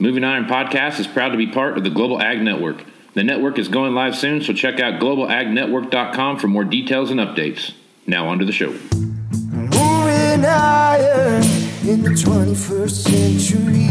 Moving Iron Podcast is proud to be part of the Global Ag Network. The network is going live soon, so check out globalagnetwork.com for more details and updates. Now, on to the show. Moving iron in the 21st century.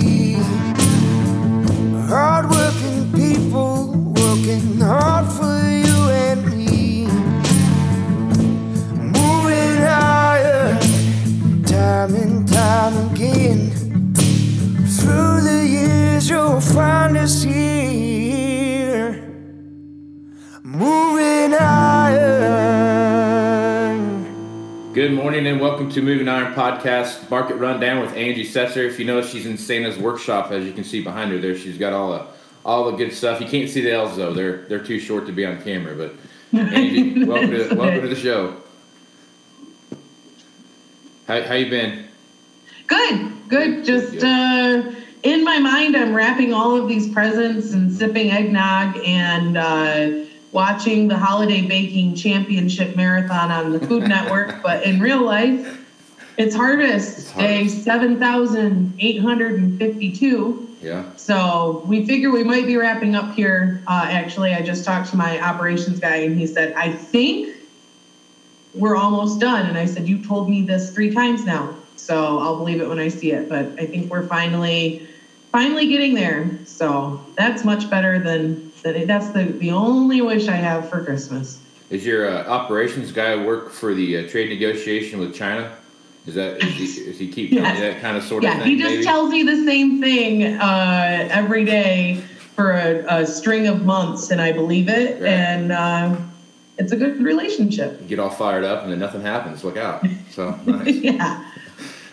Welcome to Moving Iron Podcast Market Rundown with Angie Setzer. If you notice, she's in Santa's workshop, as you can see behind her there. She's got all the all the good stuff. You can't see the L's though; they're they're too short to be on camera. But Angie, welcome to welcome to the show. How how you been? Good, good. Just uh, in my mind, I'm wrapping all of these presents and sipping eggnog and uh, watching the holiday baking championship marathon on the Food Network. But in real life, it's harvest It's day 7,852. Yeah. So we figure we might be wrapping up here. Uh, actually, I just talked to my operations guy and he said, I think we're almost done. And I said, You told me this three times now. So I'll believe it when I see it. But I think we're finally, finally getting there. So that's much better than that. That's the, the only wish I have for Christmas. Is your uh, operations guy work for the uh, trade negotiation with China? Is that is he, is he keep telling you Yes. that kind of sort of Yeah, thing? he just maybe? tells me the same thing uh, every day for a, a string of months, and I believe it. Right. And uh, it's a good relationship. You get all fired up and then nothing happens. Look out. So nice. yeah.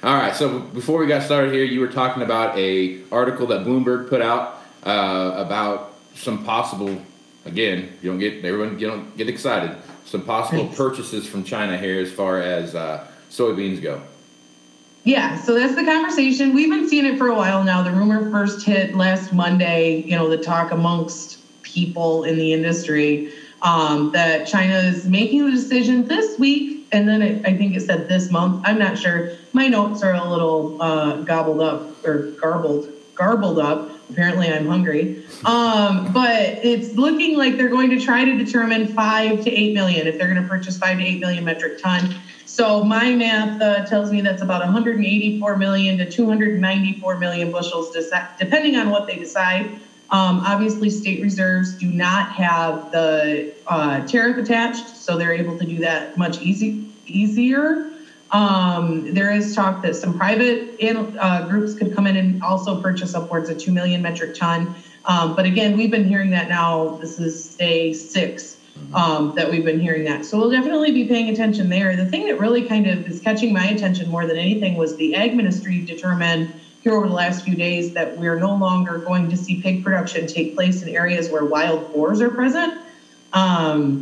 All right. So before we got started here, you were talking about a article that Bloomberg put out uh, about some possible. Again, you don't get everyone. You don't get excited. Some possible purchases from China here as far as uh, soybeans go. Yeah, so that's the conversation. We've been seeing it for a while now. The rumor first hit last Monday, you know, the talk amongst people in the industry um, that China is making the decision this week. And then it, I think it said this month. I'm not sure. My notes are a little uh, gobbled up or garbled, garbled up. Apparently, I'm hungry. Um, but it's looking like they're going to try to determine five to eight million if they're going to purchase five to eight million metric ton. So my math uh, tells me that's about 184 million to 294 million bushels, depending on what they decide. Um, obviously, state reserves do not have the uh, tariff attached, so they're able to do that much easy, easier. Um, there is talk that some private uh, groups could come in and also purchase upwards of 2 million metric ton. Um, but again, we've been hearing that now. This is day six um, that we've been hearing that. So we'll definitely be paying attention there. The thing that really kind of is catching my attention more than anything was the ag ministry determined here over the last few days that we're no longer going to see pig production take place in areas where wild boars are present. Um,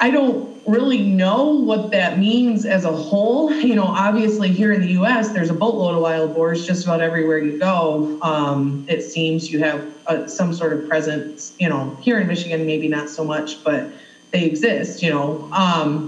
I don't really know what that means as a whole. You know, obviously here in the U.S., there's a boatload of wild boars just about everywhere you go. Um, it seems you have uh, some sort of presence. You know, here in Michigan, maybe not so much, but they exist. You know, um,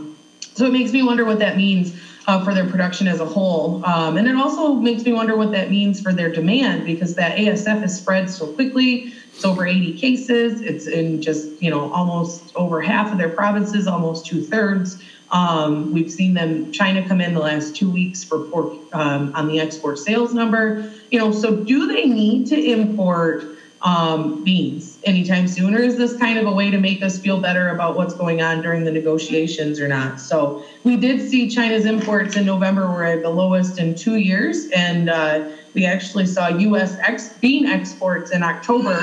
so it makes me wonder what that means uh, for their production as a whole, um, and it also makes me wonder what that means for their demand because that ASF is spread so quickly. It's over 80 cases. It's in just, you know, almost over half of their provinces, almost two thirds. Um, we've seen them, China come in the last two weeks for pork um, on the export sales number. You know, so do they need to import um, beans anytime soon, or is this kind of a way to make us feel better about what's going on during the negotiations or not? So we did see China's imports in November were at the lowest in two years, and uh, we actually saw U.S. Ex- bean exports in October,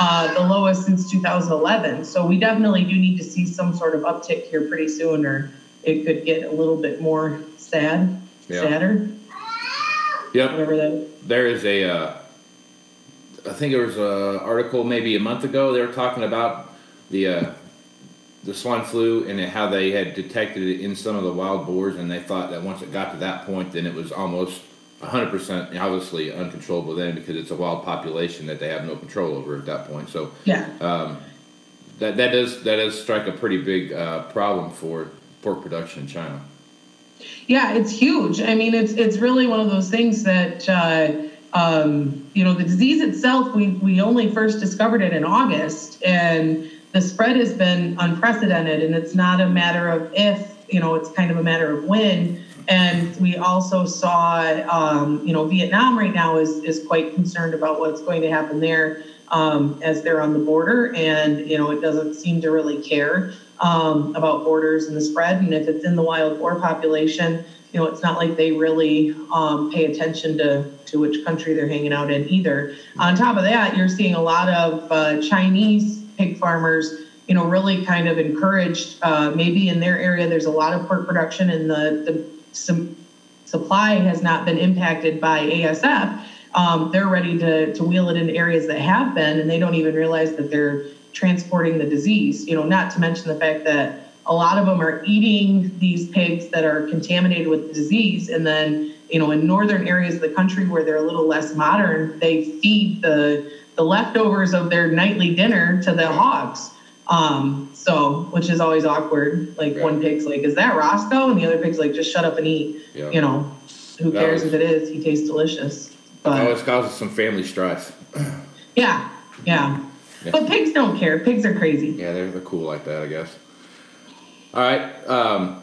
uh, the lowest since 2011. So we definitely do need to see some sort of uptick here pretty soon, or it could get a little bit more sad, Yeah. sadder, Yep. whatever that. There is a, uh, I think there was an article maybe a month ago. They were talking about the uh, the swine flu and how they had detected it in some of the wild boars, and they thought that once it got to that point, then it was almost 100% obviously uncontrollable then because it's a wild population that they have no control over at that point. So Yeah. um, that that does that does strike a pretty big uh, problem for pork production in China. Yeah, it's huge. I mean, it's it's really one of those things that uh, um, you know, the disease itself, we, we only first discovered it in August, and the spread has been unprecedented. And it's not a matter of if, you know, it's kind of a matter of when. And we also saw, um, you know, Vietnam right now is, is quite concerned about what's going to happen there um, as they're on the border. And, you know, it doesn't seem to really care um, about borders and the spread. And if it's in the wild boar population, you know, it's not like they really um, pay attention to, to which country they're hanging out in either. On top of that, you're seeing a lot of uh, Chinese pig farmers, you know, really kind of encouraged. Uh, maybe in their area, there's a lot of pork production, and the the some supply has not been impacted by ASF. Um, they're ready to to wheel it into areas that have been, and they don't even realize that they're transporting the disease. You know, not to mention the fact that a lot of them are eating these pigs that are contaminated with the disease and then you know in northern areas of the country where they're a little less modern they feed the the leftovers of their nightly dinner to the hogs um so which is always awkward like one pig's like is that roscoe and the other pig's like just shut up and eat Yeah. you know who That cares was- if it is he tastes delicious but Oh, it's causing some family strife. yeah yeah Yeah. but pigs don't care pigs are crazy Yeah, they're, they're cool like that, I guess. All right. Um,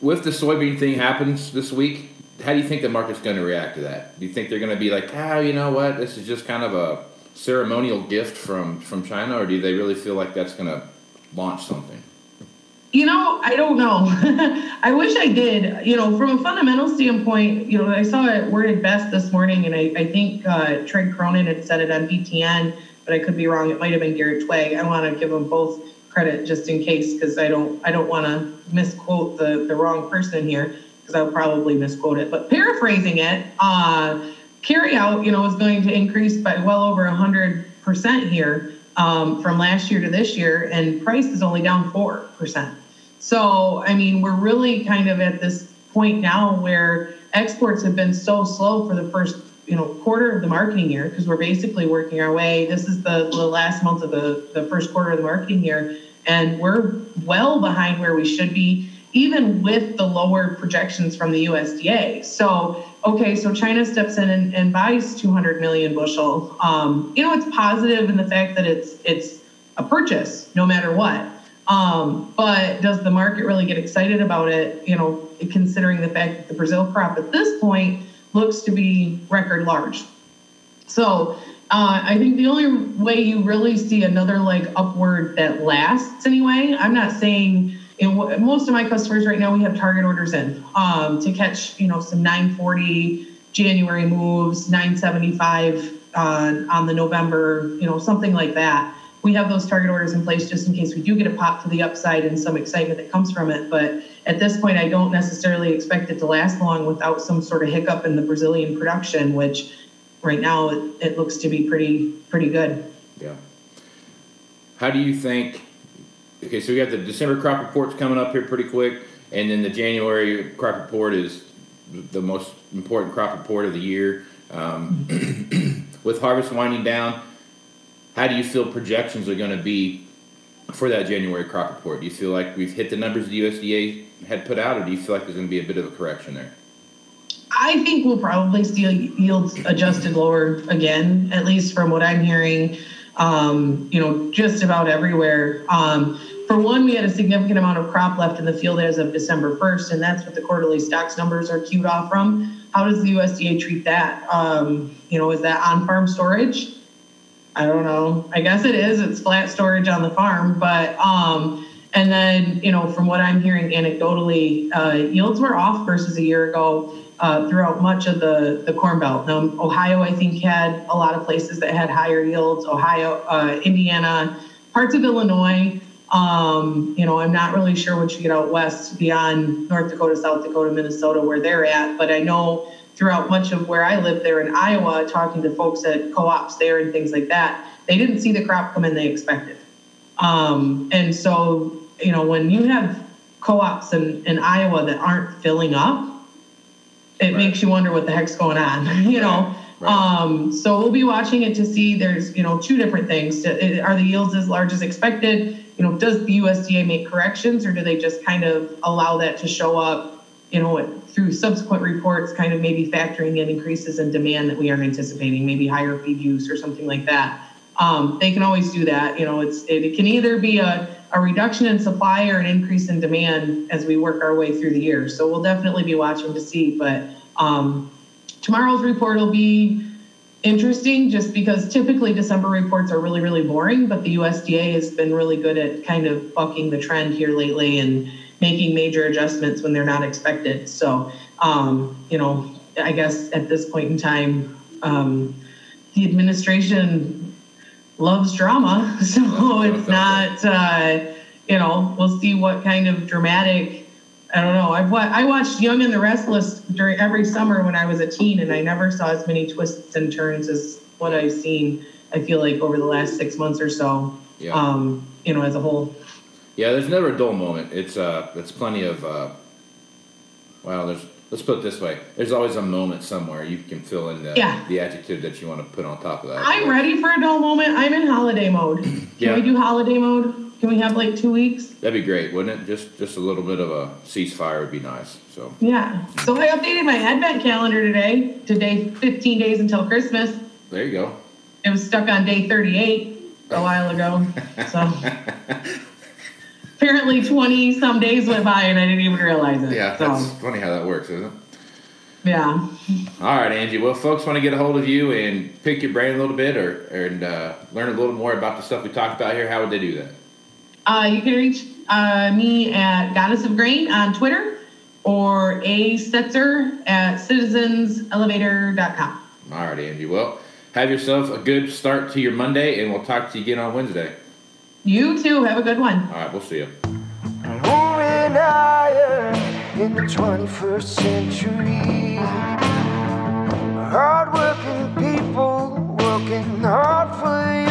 with the soybean thing happens this week, how do you think the market's going to react to that? Do you think they're going to be like, ah, you know what, this is just kind of a ceremonial gift from from China, or do they really feel like that's going to launch something? You know, I don't know. I wish I did. You know, from a fundamental standpoint, you know, I saw it worded best this morning, and I, I think uh, Trey Cronin had said it on BTN, but I could be wrong. It might have been Garrett Twig. I want to give them both credit just in case, because I don't, I don't want to misquote the the wrong person here, because I'll probably misquote it. But paraphrasing it, uh, carry out, you know, is going to increase by well over hundred percent here um, from last year to this year, and price is only down four percent. So, I mean, we're really kind of at this point now where exports have been so slow for the first, you know, quarter of the marketing year because we're basically working our way. This is the, the last month of the, the first quarter of the marketing year, and we're well behind where we should be, even with the lower projections from the USDA. So, okay, so China steps in and, and buys 200 million bushel. Um, you know, it's positive in the fact that it's it's a purchase, no matter what. Um, but does the market really get excited about it? You know, considering the fact that the Brazil crop at this point looks to be record large. So uh, I think the only way you really see another like upward that lasts anyway. I'm not saying know most of my customers right now we have target orders in um, to catch you know some 940 January moves, 975 uh, on the November, you know something like that we have those target orders in place just in case we do get a pop to the upside and some excitement that comes from it. But at this point, I don't necessarily expect it to last long without some sort of hiccup in the Brazilian production, which right now it, it looks to be pretty pretty good. Yeah. How do you think? Okay, so we got the December crop reports coming up here pretty quick, and then the January crop report is the most important crop report of the year. Um, with harvest winding down, how do you feel projections are going to be for that January crop report? Do you feel like we've hit the numbers the USDA had put out, or do you feel like there's going to be a bit of a correction there? I think we'll probably see yields adjusted lower again, at least from what I'm hearing. Um, you know, just about everywhere. Um, for one, we had a significant amount of crop left in the field as of December 1st, and that's what the quarterly stocks numbers are queued off from. How does the USDA treat that? Um, you know, is that on farm storage? I don't know. I guess it is. It's flat storage on the farm, but um, and then you know, from what I'm hearing anecdotally, uh, yields were off versus a year ago uh, throughout much of the the Corn Belt. Now, Ohio, I think, had a lot of places that had higher yields. Ohio, uh, Indiana, parts of Illinois. Um, you know, I'm not really sure what you get out west beyond North Dakota, South Dakota, Minnesota, where they're at, but I know throughout much of where I live there in Iowa, talking to folks at co-ops there and things like that, they didn't see the crop come in they expected. Um, and so, you know, when you have co-ops in, in Iowa that aren't filling up, it Right. makes you wonder what the heck's going on, you know? Right. Um, so we'll be watching it to see there's, you know, two different things. Are the yields as large as expected? You know, does the USDA make corrections or do they just kind of allow that to show up you know, through subsequent reports, kind of maybe factoring in increases in demand that we aren't anticipating, maybe higher feed use or something like that. Um, they can always do that. You know, it's it, can either be a, a reduction in supply or an increase in demand as we work our way through the year. So we'll definitely be watching to see. But um, tomorrow's report will be interesting just because typically December reports are really, really boring, but the USDA has been really good at kind of bucking the trend here lately and making major adjustments when they're not expected. So, um, you know, I guess at this point in time, um, the administration loves drama. So it's not, uh, you know, we'll see what kind of dramatic. I don't know. I've wa- I watched Young and the Restless during every summer when I was a teen, and I never saw as many twists and turns as what I've seen. I feel like over the last six months or so. Yeah. Um, you know, as a whole. Yeah, there's never a dull moment. It's uh, it's plenty of. Uh, well, there's. Let's put it this way: there's always a moment somewhere you can fill in the Yeah. the adjective that you want to put on top of that. I'm ready for a dull moment. I'm in holiday mode. Can Yeah. we do holiday mode? Can we have like two weeks? That'd be great, wouldn't it? Just just a little bit of a ceasefire would be nice. So Yeah. So I updated my advent calendar today today 15 days until Christmas. there you go. It was stuck on day 38 a while ago. So apparently 20 some days went by and I didn't even realize it. Yeah, So that's funny how that works, isn't it? yeah. All right, Angie. Well, folks want to get a hold of you and pick your brain a little bit, or and uh, learn a little more about the stuff we talked about here. How would they do that? Uh, you can reach uh, me at Goddess of Grain on Twitter or A Setzer at citizenselevator.com. All right, Angie. Well, have yourself a good start to your Monday, and we'll talk to you again on Wednesday. You too. Have a good one. All right, we'll see you. Moving iron in the 21st century. Hardworking people working hard for you